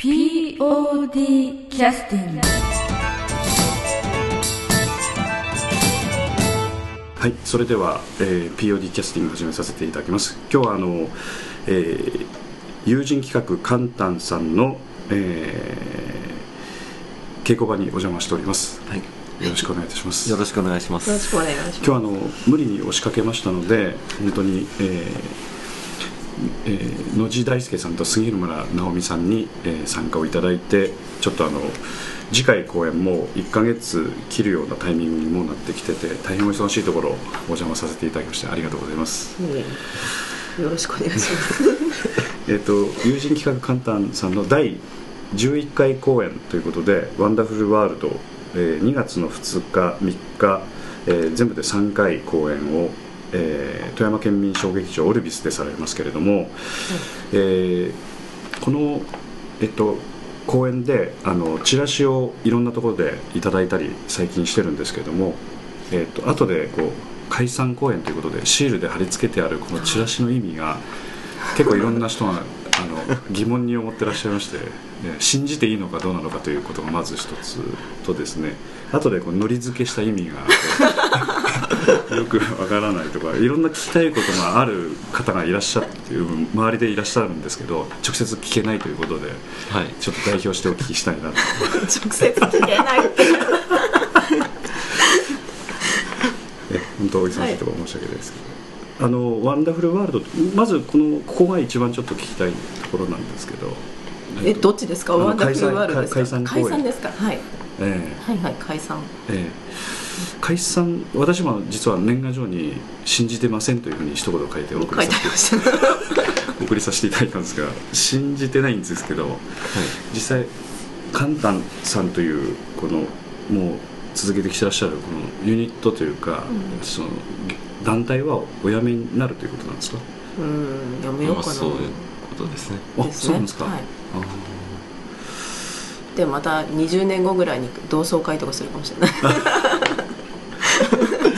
POD キャスティングはい、それでは、えー POD キャスティングを始めさせていただきます。今日はあの、えー友人企画カンタンさんの、えー稽古場にお邪魔しております、はい、よろしくお願いいたします。よろしくお願いします。よろしくお願いします。今日はあの無理に押しかけましたので本当に、えーえー野地大輔さんと杉村直美さんに、えー参加をいただいてちょっとあの次回公演も1ヶ月切るようなタイミングにもうなってきてて大変お忙しいところお邪魔させていただきましてありがとうございます。よろしくお願いします。えっと友人企画カンタンさんの第11回公演ということで「ワンダフルワールド」えー2月の2日3日、えー全部で3回公演を、えー富山県民小劇場オルビスでされますけれども、えーこの、えっと、公演であのチラシをいろんなところでいただいたり最近してるんですけれども、えっと後でこう解散公演ということでシールで貼り付けてあるこのチラシの意味が結構いろんな人があの疑問に思ってらっしゃいまして、ね信じていいのかどうなのかということがまず一つとですね後でこうのり付けした意味が よくわからないとかいろんな聞きたいことがある方がいらっしゃって周りでいらっしゃるんですけど直接聞けないということではい。ちょっと代表してお聞きしたいなと 直接聞けないって。え本当お忙しいところ申し訳ないですけど、あのワンダフルワールドまずこのここが一番ちょっと聞きたいところなんですけどえ、どっちですか？ワンダフルワールドですか？解散ですか？はい。えはいはい解散。えええ解散私も実は年賀状に信じてませんというふうに一言書いてお送りさ。せ送りさせていただいたんですが信じてないんですけど実際カンタンさんというこのもう続けてきてらっしゃるこのユニットというか、うんその団体はお辞めになるということなんですか？うん、やめようかな。まあそういうことですね。あですねそうなんですか、はいあでまた20年後ぐらいに同窓会とかするかもしれない。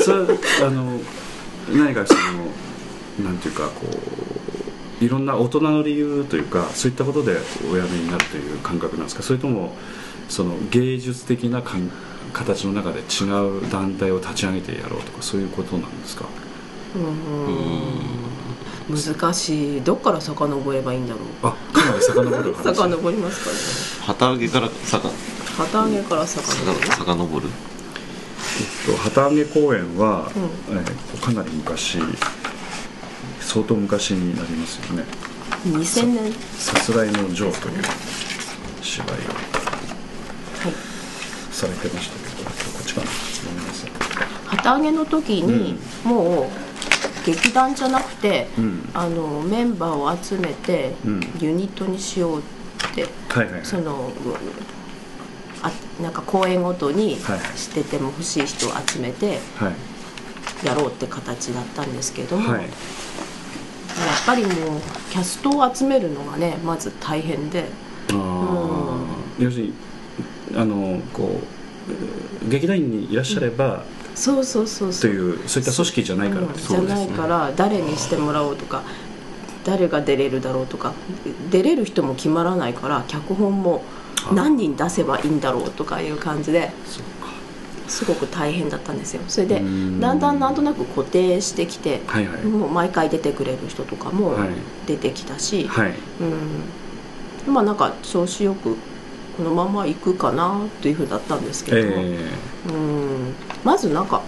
ーそれはあの何かそのなんていうかこういろんな大人の理由というかそういったことでお辞めになるという感覚なんですか？それともその芸術的なかん形の中で違う団体を立ち上げてやろうとかそういうことなんですか？うん難しい。どっから遡ればいいんだろう。あかなり遡る話 遡りますかね。旗揚げからさか旗揚げから遡る。さか遡る。えっと旗揚げ公演は、うえーかなり昔相当昔になりますよね。2000年。「さすらいのジョー」という芝居をはい。されてましたけどこっちかな？ごめんなさい。旗揚げの時に、もう劇団じゃなくて、うん。あのメンバーを集めて、うん。ユニットにしようってはいはいはい。そのあなんか公演ごとにはい。してても欲しい人を集めてはい。やろうって形だったんですけども、はい。やっぱりもうキャストを集めるのがねまず大変で。要するにあのこう劇団員にいらっしゃればそうそうそうとそう。いうそういった組織じゃないから。うん。じゃないから誰にしてもらおうとか誰が出れるだろうとか出れる人も決まらないから脚本も何人出せばいいんだろうとかいう感じですごく大変だったんですよ。それでうん。だんだんなんとなく固定してきてはいはい。もう毎回出てくれる人とかもはい。出てきたし、はい。うん、まあなんか調子よくこのまま行くかなというふうだったんですけど、えうん。まずなんか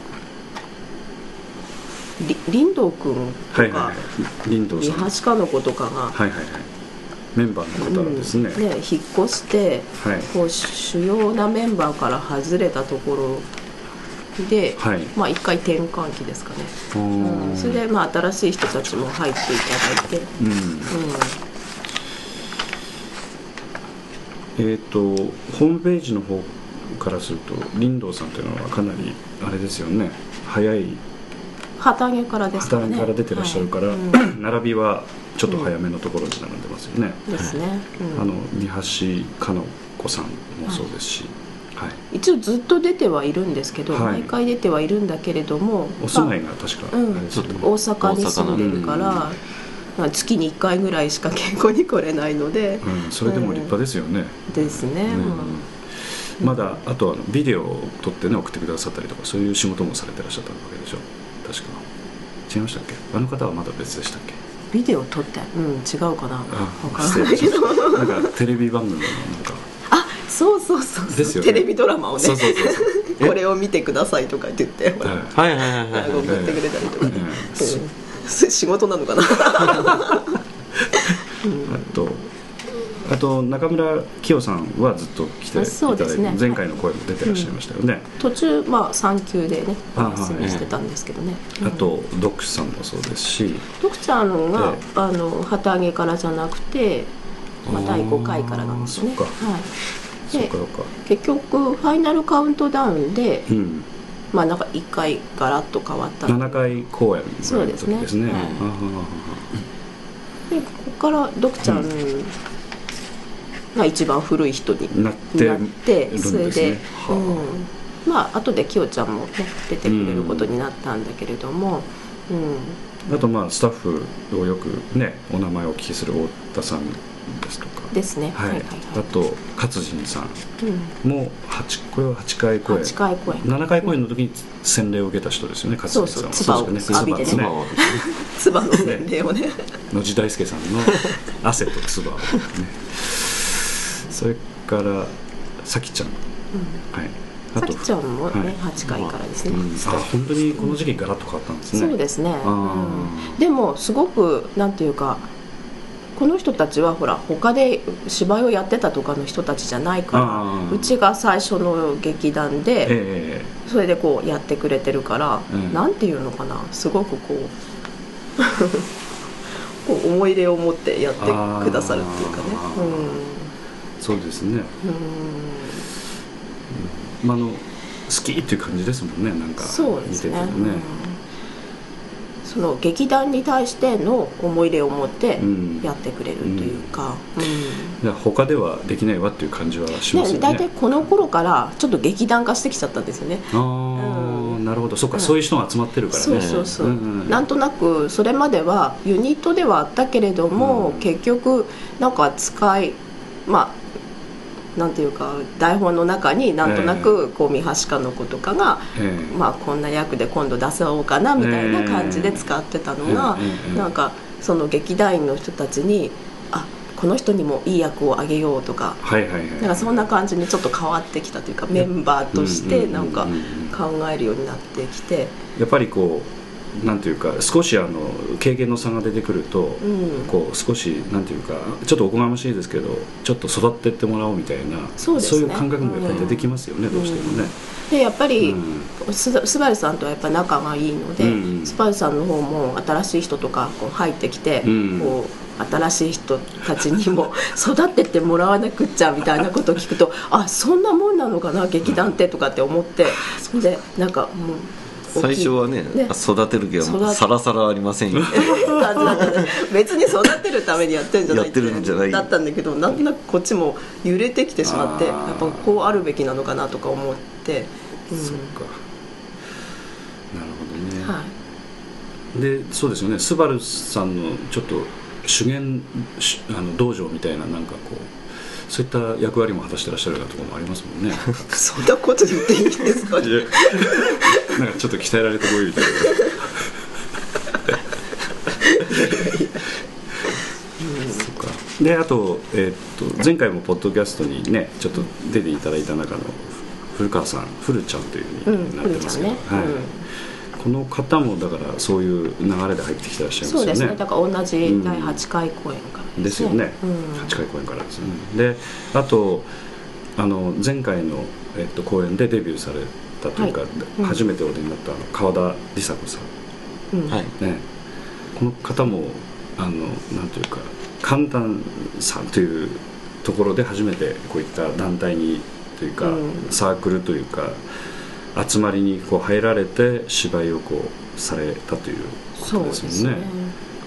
り林道君ー、とか、はいはいはい。林道さん。三橋かの子とかが、はいはいはいメンバーの方ですね、うん。ね引っ越してはい。こう主要なメンバーから外れたところで、はい。まあ一回転換期ですかね、おうん、ーそれでまあ新しい人たちも入っていただいて、うん。うえっ、とホームページの方からすると林道さんというのはかなりあれですよね。早いん、旗揚げからですからね。旗から出てらっしゃるから、はい。う ん並びはちょっと早めのところに並んでますよね、ですね、うん。あの三橋かの子さんもそうですし、はい。一応ずっと出てはいるんですけど、はい。毎回出てはいるんだけれどもお住ままいが確か、あうん。大阪に住んでるから、まあ月に1回ぐらいしか稽古に来れないので、うん、それでも立派ですよね、ですね、まだあとはあのビデオを撮ってね送ってくださったりとかそういう仕事もされてらっしゃったわけでしょ確か。違いましたっけ？あの方はまだ別でしたっけ？ビデオ撮ってうん違うかな。あ分からないけど。なんかテレビ番組のなんか。あそうそうそうそう。ですよね。テレビドラマをね。そうそうそうそう。これを見てくださいとかって言って。ほら、はいはいはいはいはい。送ってくれたりとかね、仕事なのかな。あとあと中村紀代さんはずっと来ていただいて、ね前回の声も出てらっしゃいましたよね、途中まあ産休でねお休みしてたんですけどね、あとドックさんもそうですし。徳ちゃんが、ええ。あの旗揚げからじゃなくて、まあ、第5回からなんですね。そっか。はい、で結局ファイナルカウントダウンで、うん。まあなんか1回ガラッと変わった。の7回公演ぐらいの時ですね。そうですね。はいでここからドクちゃんが一番古い人になってなってるんですそれで、うん、まあ後できよちゃんもね出てくれることになったんだけれども、うん。あとまあスタッフをよくねお名前をお聞きする太田さんですとか。ですね、はい、はいはいあと勝人さん。うん、も八これは8回公演。8回公演。7回公演の時に洗礼を受けた人ですよね勝人さんは。そうそう。唾をね。唾の年齢をね。野地大輔さんの汗と唾をね それからさきちゃん。はい。あさきちゃんもね、はい。8回からですね、うん。あ本当にこの時期ガラッと変わったんですね。そうですね、あうん。でもすごくなんていうかこの人たちはほら他で芝居をやってたとかの人たちじゃないかあらー。うちが最初の劇団で、えそれでこうやってくれてるから、うん。なんていうのかな。すごくこう こう思い入れを持ってやってくださるっていうかね。あー。えそうですね、うん。うん。まあ、あの好きっていう感じですもんねなんか。見ててもね。うん。その劇団に対しての思い入れを持ってうん。やってくれるというか、うん。いや他ではできないわっていう感じはしますよね。ね大体この頃からちょっと劇団化してきちゃったんですよね。ああ、うん。なるほど。そっか、うん。そういう人が集まってるからね。そうそうそう、んうん。なんとなくそれまではユニットではあったけれども、うん。結局なんか使いまあなんていうか台本の中になんとなくこう三橋かの子とかが、ええ。まあ、こんな役で今度出そうかなみたいな感じで使ってたのが、ええなんかその劇団員の人たちにあこの人にもいい役をあげようとかはいはいはい。なんかそんな感じにちょっと変わってきたというかメンバーとしてなんか考えるようになってきて、やっぱりこうなんていうか少しあの経験の差が出てくると、うん、こう少しなんていうかちょっとおこがましいですけどちょっと育ってってもらおうみたいなそうね。いう感覚もやっぱり出てきますよね、うん。どうしてもね、でやっぱり、うん。ススバルさんとはやっぱ仲がいいので、うん。うんスバルさんの方も新しい人とかこう入ってきて、うん。こう新しい人たちにも 育ててもらわなくっちゃみたいなことを聞くとあそんなもんなのかな劇団ってとかって思って。でなんかもう最初はねね。育てるけどさらさらありませんよ。別に育てるためにやってるんじゃないやってるんじゃない。だったんだけどなんとなくこっちも揺れてきてしまってやっぱこうあるべきなのかなとか思って、うん。そっか。なるほどね、はい、でそうですよね。スバルさんのちょっと修験しあの道場みたいななんかこうそういった役割も果たしてらっしゃるようなところもありますもんね。そんなこと言っていいんですか？なんかちょっと鍛えられてこいみたいな。であと,、えーっと前回もポッドキャストにねちょっと出ていただいた中の古川さん古ちゃんというふうになってますけど、うんね。はいこの方もだからそういう流れで入ってきてらっしゃいますよね。そうですね。だから同じ第8回公演から。ですよね、う。ん。8回公演からですよね。であとあの前回の、えっと、公演でデビューされたというか、はい。うん。初めてお出になったあの川田梨紗子さん。うん。はい。ね。この方もあのなんていうか簡単さんというところで初めてこういった団体にというか、うん。サークルというか集まりにこう入られて芝居をこうされたということそうでですもんね。すね。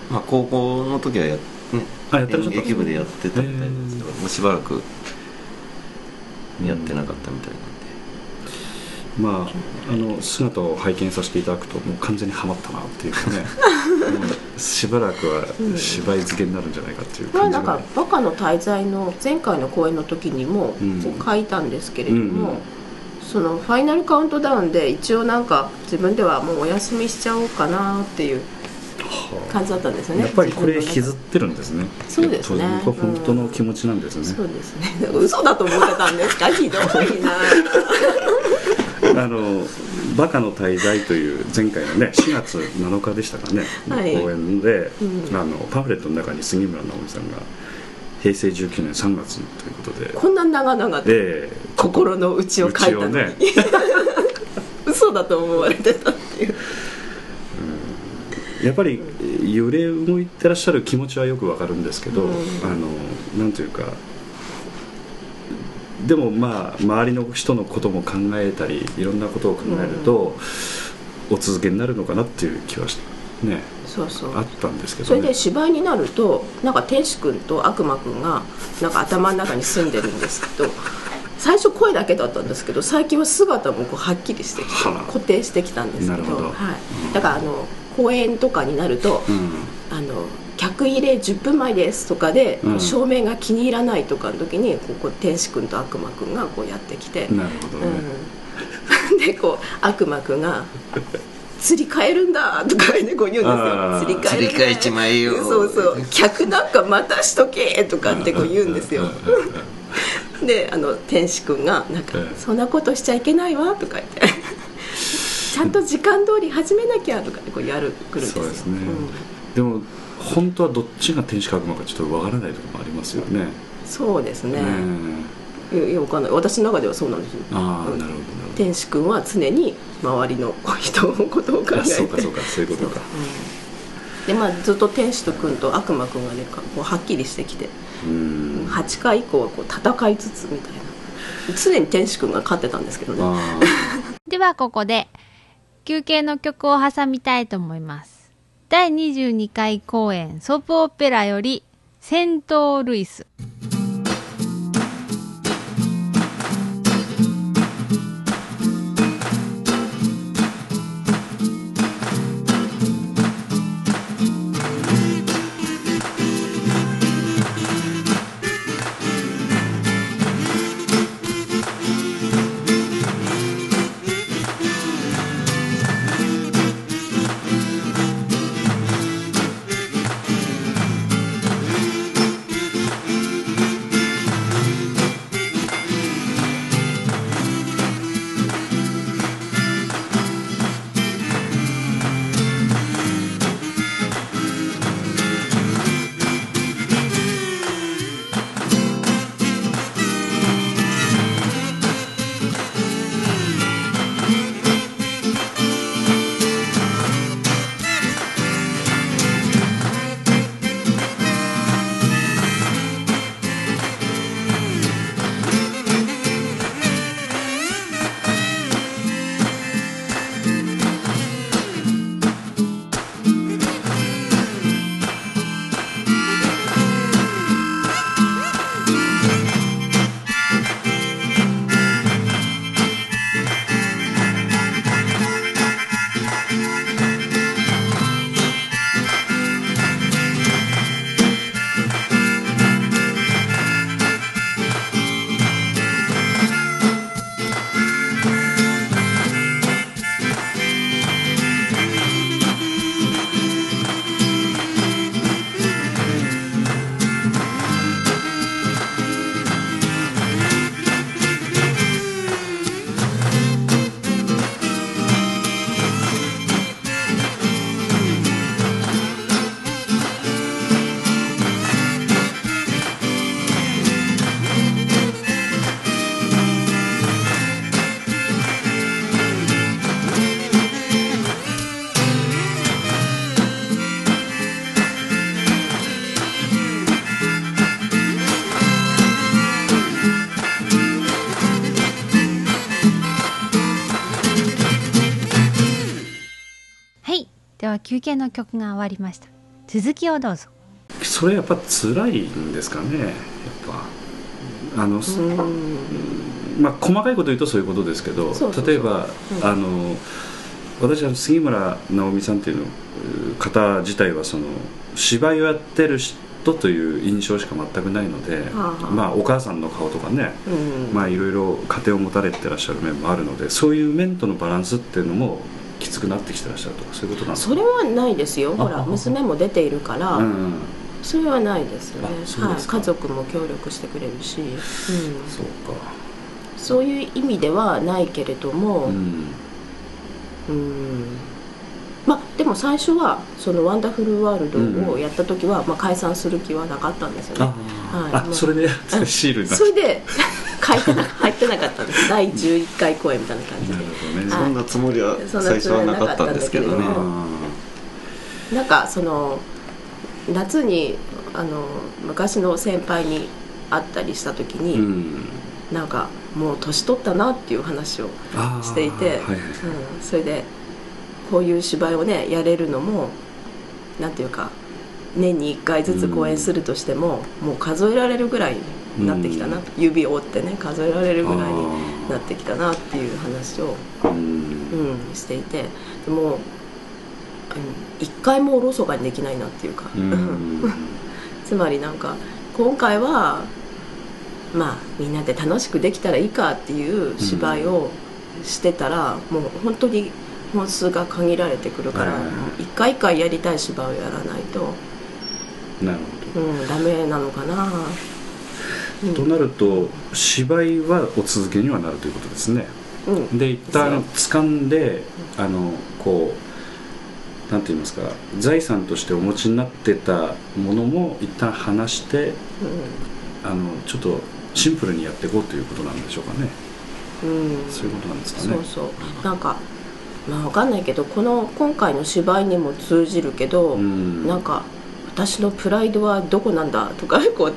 まあ高校の時はや、ね、あやって演劇部でやってたみたいなんですけどもうしばらくやってなかったみたいなんで。まああの姿を拝見させていただくともう完全にはまったなっていうかね。しばらくは芝居漬けになるんじゃないかっていうこれはなんかバカの滞在の前回の公演の時にもうん。こう書いたんですけれども、うんうんそのファイナルカウントダウンで一応なんか自分ではもうお休みしちゃおうかなっていう感じだったんですよね。やっぱりこれ引きずってるんですね。そうですね。本当の気持ちなんですね、そうですね。嘘だと思ってたんですか？ひどいな。あの「バカの滞在」という前回のね4月7日でしたかね、はい。公演で、うん。あのパンフレットの中に杉村直美さんが平成19年3月ということで。こんな長々と。ええ心の内を書いたね。嘘だと思われてたっていう。やっぱり揺れ動いてらっしゃる気持ちはよくわかるんですけど、うん。あのなんというかでもまあ周りの人のことも考えたりいろんなことを考えると、お続けになるのかなっていう気はしね。そうそう。あったんですけどそれねで芝居になるとなんか天使君と悪魔君がなんか頭の中に住んでるんですけど最初声だけだったんですけど最近は姿もこうはっきりしてきてはあ固定してきたんですけどはい、だからあの公演とかになるとうん。あの客入れ10分前ですとかで、うん。照明が気に入らないとかの時にこうこう天使君と悪魔君がこうやってきて、なるほどね、うん、でこう悪魔君が「釣り替えるんだ」とかねこう言うんですよ「釣り替えるんだ釣り替えちまえよ。そうそう「客なんかまたしとけ」とかってこう言うんですよであの天使君がなんかええ「そんなことしちゃいけないわ」とか言って「ちゃんと時間通り始めなきゃ」とかこうやるくるんですよ。そうですね、うん。でも本当はどっちが天使か悪魔かちょっとわからないところもありますよね。そうですね。ねいやいやわかんない。私の中ではそうなんですよ。うんああなるほどなるほ天使君は常に周りの人のことを考えて。そうかそうかそういうことかでまあずっと天使と君と悪魔君がねこうはっきりしてきてうん8回以降はこう戦いつつみたいな常に天使君が勝ってたんですけどねあ ではここで休憩の曲を挟みたいと思います。第22回公演ソープオペラより戦闘ルイス。休憩の曲が終わりました。続きをどうぞ。あそれやっぱ辛いんですかね。やっぱ。あの、うんまあ、細かいこと言うとそういうことですけどそうそうそう。例えば、うん。あの私は杉村直美さんっていうの方自体はその芝居をやってる人という印象しか全くないので、まあ、お母さんの顔とかね、うん。まあ、いろいろ家庭を持たれてらっしゃる面もあるのでそういう面とのバランスっていうのもきつくなってきてらっしゃるとかそういうことなんですか？それはないですよ。ほら娘も出ているから、うんうん。それはないですよね。はい、家族も協力してくれるし、うん、そうか。そういう意味ではないけれども、うん。うん。まあでも最初はその「ワンダフルワールド」をやった時は、まあ、解散する気はなかったんですよね、はい。それでシールになっそれで書いてな入ってなかったんです。第11回公演みたいな感じなでるほどね。そんなつもりは最初はなかったんですけどね。なんかその夏にあの昔の先輩に会ったりした時に、うん。なんかもう年取ったなっていう話をしていて、はいはい。うん、それでこういう芝居をねやれるのもなんていうか年に1回ずつ公演するとしても、もう数えられるぐらいになってきたな、うん指を折ってね数えられるぐらいになってきたなっていう話を、うんうん、していて。でも一回もおろそかにできないなっていうか、うん。つまりなんか今回はまあみんなで楽しくできたらいいかっていう芝居をしてたら、もう本当に本数が限られてくるから、一回一回やりたい芝居をやらないと、なるほうん、ダメなのかな、うん。どとなると芝居はお続けにはなるということですね。うん。で一旦掴んであのこうなんて言いますか財産としてお持ちになってたものも一旦離してあのちょっとシンプルにやっていこうということなんでしょうかね。うんうん。そういうことなんですかね。そうそう。なんかまあわかんないけどこの今回の芝居にも通じるけど、うん。なんか私のプライドはどこなんだとか こう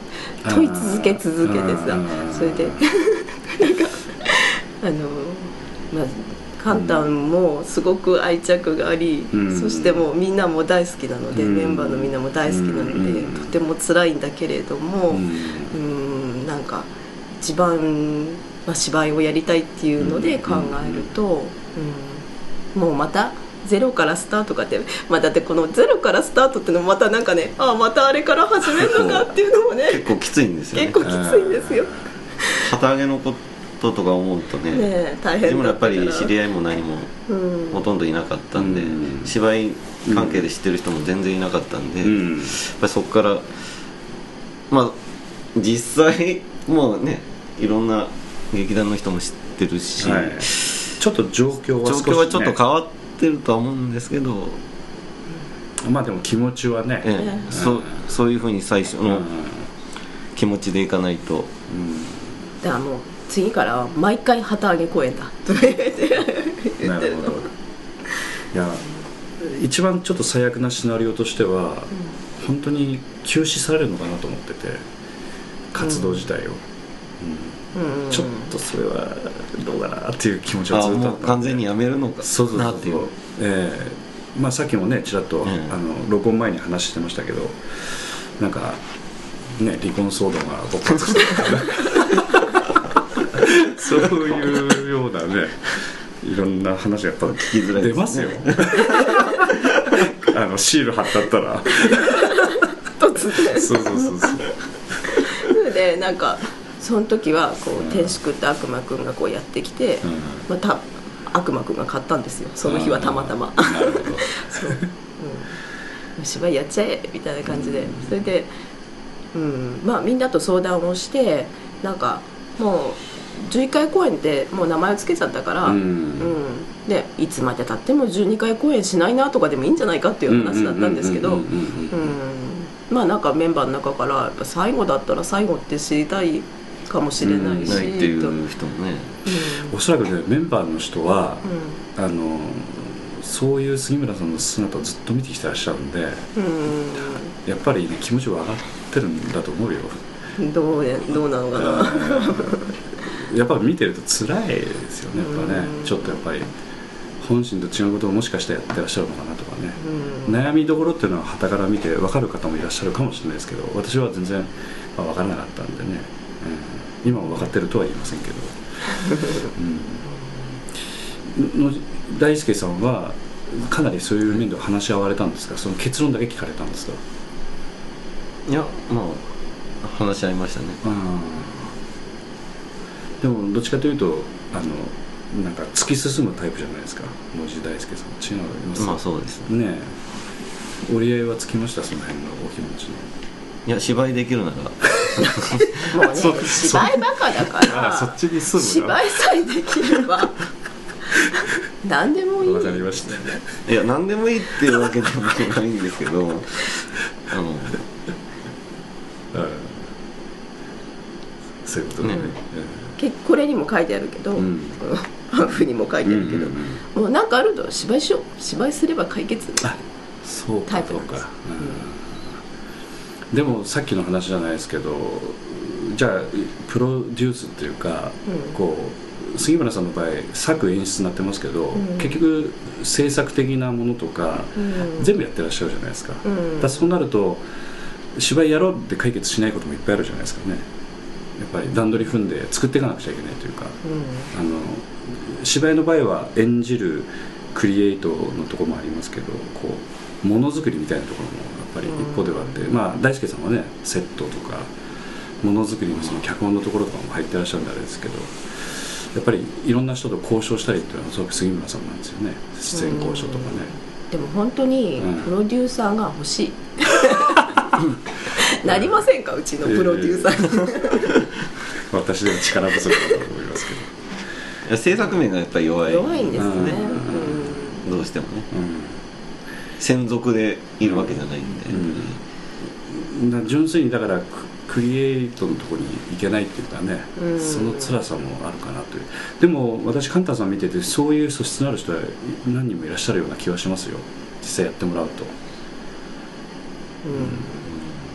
問い続け続けてさそれで なんかあのまあカンタンもすごく愛着があり、うん。そしてもうみんなも大好きなので、うん。メンバーのみんなも大好きなので、うん。とても辛いんだけれども、うん。うんなんか一番、まあ、芝居をやりたいっていうので考えると、うん。もうまたゼロからスタートかって、まあ、だってこのゼロからスタートっていうのもまたなんかねああまたあれから始めるのかっていうのもね結構きついんですよね。結構きついんですよ、ね旗揚げのこととか思うとねえ大変でもやっぱり知り合いも何もうん。ほとんどいなかったんで、うん。芝居関係で知ってる人も全然いなかったんで、やっうんぱりそこからまあ実際もうねいろんな劇団の人も知ってるし、はい。ちょっと状況は状少し、ね、況はちょっと変わってるとは思うんですけど、まあでも気持ちはね、ええそうそういうふうに最初うん。の気持ちでいかないと、だからもう次からは毎回旗揚げ公演だ。とか言ってうんなるほど。いや一番ちょっと最悪なシナリオとしては、本当に休止されるのかなと思ってて活動自体を、うんうんちょっとそれはどうかなっていう気持ちはあずっと完全にやめるのか。そうそうそうなっていう。ええ。まあさっきもねちらっと、ええあの録音前に話してましたけどなんかね離婚騒動が勃発してそういうようなねいろんな話がやっぱきづらい出ですね。ますよ。あのシール貼ってあったら。突然。そうそうそうそう。でなんかその時はこう天竺って悪魔くんがこうやってきて、うん。また悪魔くんが買ったんですよ。その日はたまたま。そう、うん、芝居やっちゃえみたいな感じで。それで、うん、まあみんなと相談をしてなんかもう11回公演でもう名前を付けちゃったから、うん。うん。でいつまでたっても12回公演しないなとかでもいいんじゃないかっていう話だったんですけどまあなんかメンバーの中からやっぱ最後だったら最後って知りたいかもしれないし、ないっていうと人もね。おそらくねメンバーの人は、うあのそういう杉村さんの姿をずっと見てきてらっしゃるんでん、やっぱりね気持ちは上がってるんだと思うよ。うん、どうやどうなのかな、やっぱ見てると辛いですよねやっぱね。うん。ちょっとやっぱり本心と違うことをもしかしたらやってらっしゃるのかなとかね。うん。悩みどころっていうのは傍から見て分かる方もいらっしゃるかもしれないですけど私は全然、まあ、分からなかったんでね、今も分かってるとは言いませんけど、うん、の大輔さんはかなりそういう面では話し合われたんですか？その結論だけ聞かれたんですか？いやまあ話し合いましたね。でもどっちかというとあのなんか突き進むタイプじゃないですか？野地大輔さん。違うまあそうですね。ねえ。折り合いはつきました？その辺のお気持ちの。いや芝居できるなら もうねそ芝居バカだから。あそっちに進むな芝居さえできれば。何でもいい。わかりました。いや何でもいいっていうわけでもないんですけど。あのうんそういうことね。ねけこれにも書いてあるけど、うん。このパンフにも書いてあるけど、うんうんもうなんかあると芝居しよう。芝居すれば解決あそうタかそうかイプなんです、うんでもさっきの話じゃないですけどじゃあプロデュースっていうか、うん。こう杉村さんの場合作演出になってますけど、うん。結局制作的なものとか、うん。全部やってらっしゃるじゃないですか,、うん。だそうなると芝居やろうって解決しないこともいっぱいあるじゃないですかね。やっぱり段取り踏んで作っていかなくちゃいけないというか。うん。あの芝居の場合は演じるクリエイトのところもありますけどこうものづくりみたいなところもぱり一方ではあって、まあ大輔さんはねセットとかものづくりのその脚本のところとかも入ってらっしゃるんであれですけどやっぱりいろんな人と交渉したりっていうのはすごく杉村さんなんですよね。出演交渉とかね、でも本当にうん。プロデューサーが欲しい、なりませんか？うちのプロデューサー。に、私でも力不足だと思いますけど、いや制作面がやっぱり弱い。弱いんですね、うん。どうしてもね。うん専属でいるわけじゃないんで、うん、だから純粋にだからククリエイトのところに行けないっていうかね、うん。その辛さもあるかなという。でも私カンタさん見ててそういう素質のある人は何人もいらっしゃるような気はしますよ。実際やってもらうと、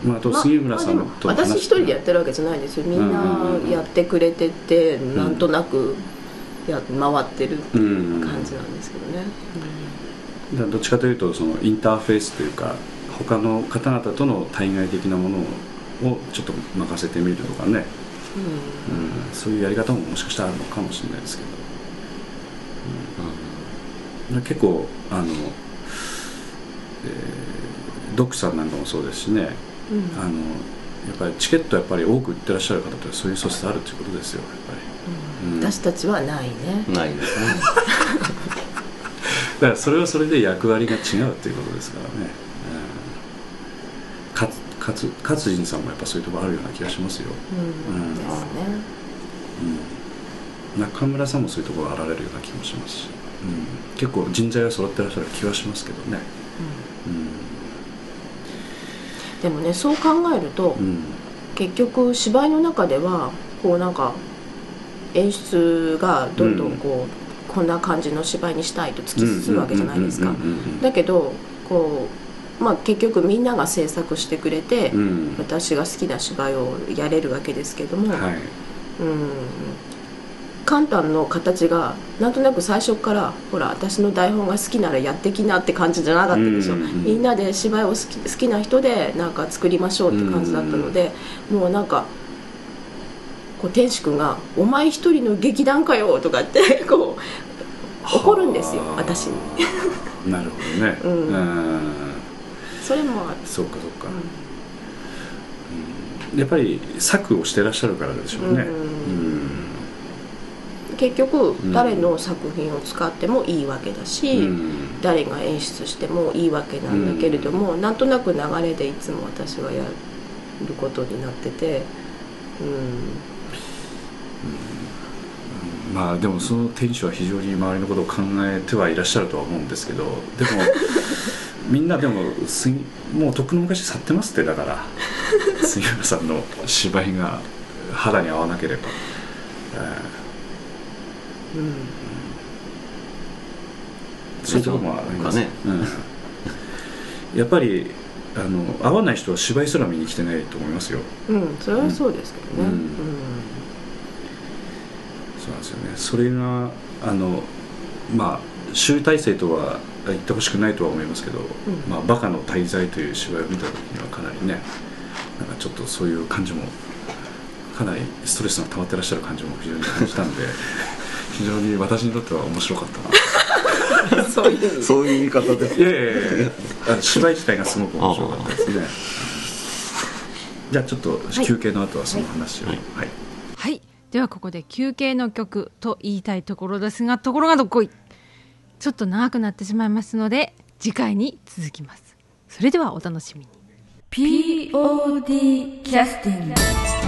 うん。まあ、あと杉村さんまあ私一人でやってるわけじゃないですよ。みんうん。うんうんなやってくれてて、なんとなくや回ってるっていう感じなんですけどね、だからどっちかというとそのインターフェースというか他の方々との対外的なものをちょっと任せてみるとかね、うん、そういうやり方ももしかしたらあるのかもしれないですけど、うん、結構あの、えードックさんなんかもそうですしね、うん。うんあのやっぱりチケットやっぱり多く売ってらっしゃる方ってそういう素質あるっていうことですよやっぱり、うん。私たちはないね、ないですね だからそれはそれで役割が違うっていうことですからね、うん、かつかつ勝人さんもやっぱそういうところあるような気がしますよ、うん。うん。ですねうん、中村さんもそういうところあられるような気もしますし、うん、結構人材が揃ってらっしゃる気はしますけどね。でもねそう考えると、うん、うん結局芝居の中ではこうなんか演出がどんどんこう、こんな感じの芝居にしたいと突き進むわけじゃないですか。うんうんうんうんだけどこう、まあ、結局みんなが制作してくれて、うんうん私が好きな芝居をやれるわけですけども、はい。うん。カンタンの形がなんとなく最初からほら私の台本が好きならやってきなって感じじゃなかったでしょ、うんうんうん。みんなで芝居を好き好きな人でなんか作りましょうって感じだったので、もうなんかこう天使君が「お前一人の劇団かよ」とかって こう怒るんですよはあ。私に。なるほどね。うん。うん。それもある、そうかそうか、うん。やっぱり作をしてらっしゃるからでしょうね。うんうん結局ん。誰の作品を使ってもいいわけだし、うん。誰が演出してもいいわけなんだけれども、なんとなく流れでいつも私はやることになってて、うまあでもその店主は非常に周りのことを考えてはいらっしゃるとは思うんですけどでも みんなでもすぎもうとっくの昔去ってますってだから。杉浦さんの芝居が肌に合わなければ、うん、ーそういうところもありますね。うん、やっぱりあの合わない人は芝居すら見に来てないと思いますよ。うん、それはそうですけどね、ううんんそうなんですよね。それがあのまあ集大成とは言ってほしくないとは思いますけど「ん。まあ、バカの滞在」という芝居を見た時にはかなりねなんかちょっとそういう感じもかなりストレスが溜まってらっしゃる感じも非常に感じたんで 非常に私にとっては面白かったな。そういう。そういう言い方で。いやいやいや芝居自体がすごく面白かったですね。じゃあちょっと休憩の後はその話を。はい。はい。はい。ではここで休憩の曲と言いたいところですが、ところがどっこい。ちょっと長くなってしまいますので、次回に続きます。それではお楽しみに。POD キャスティング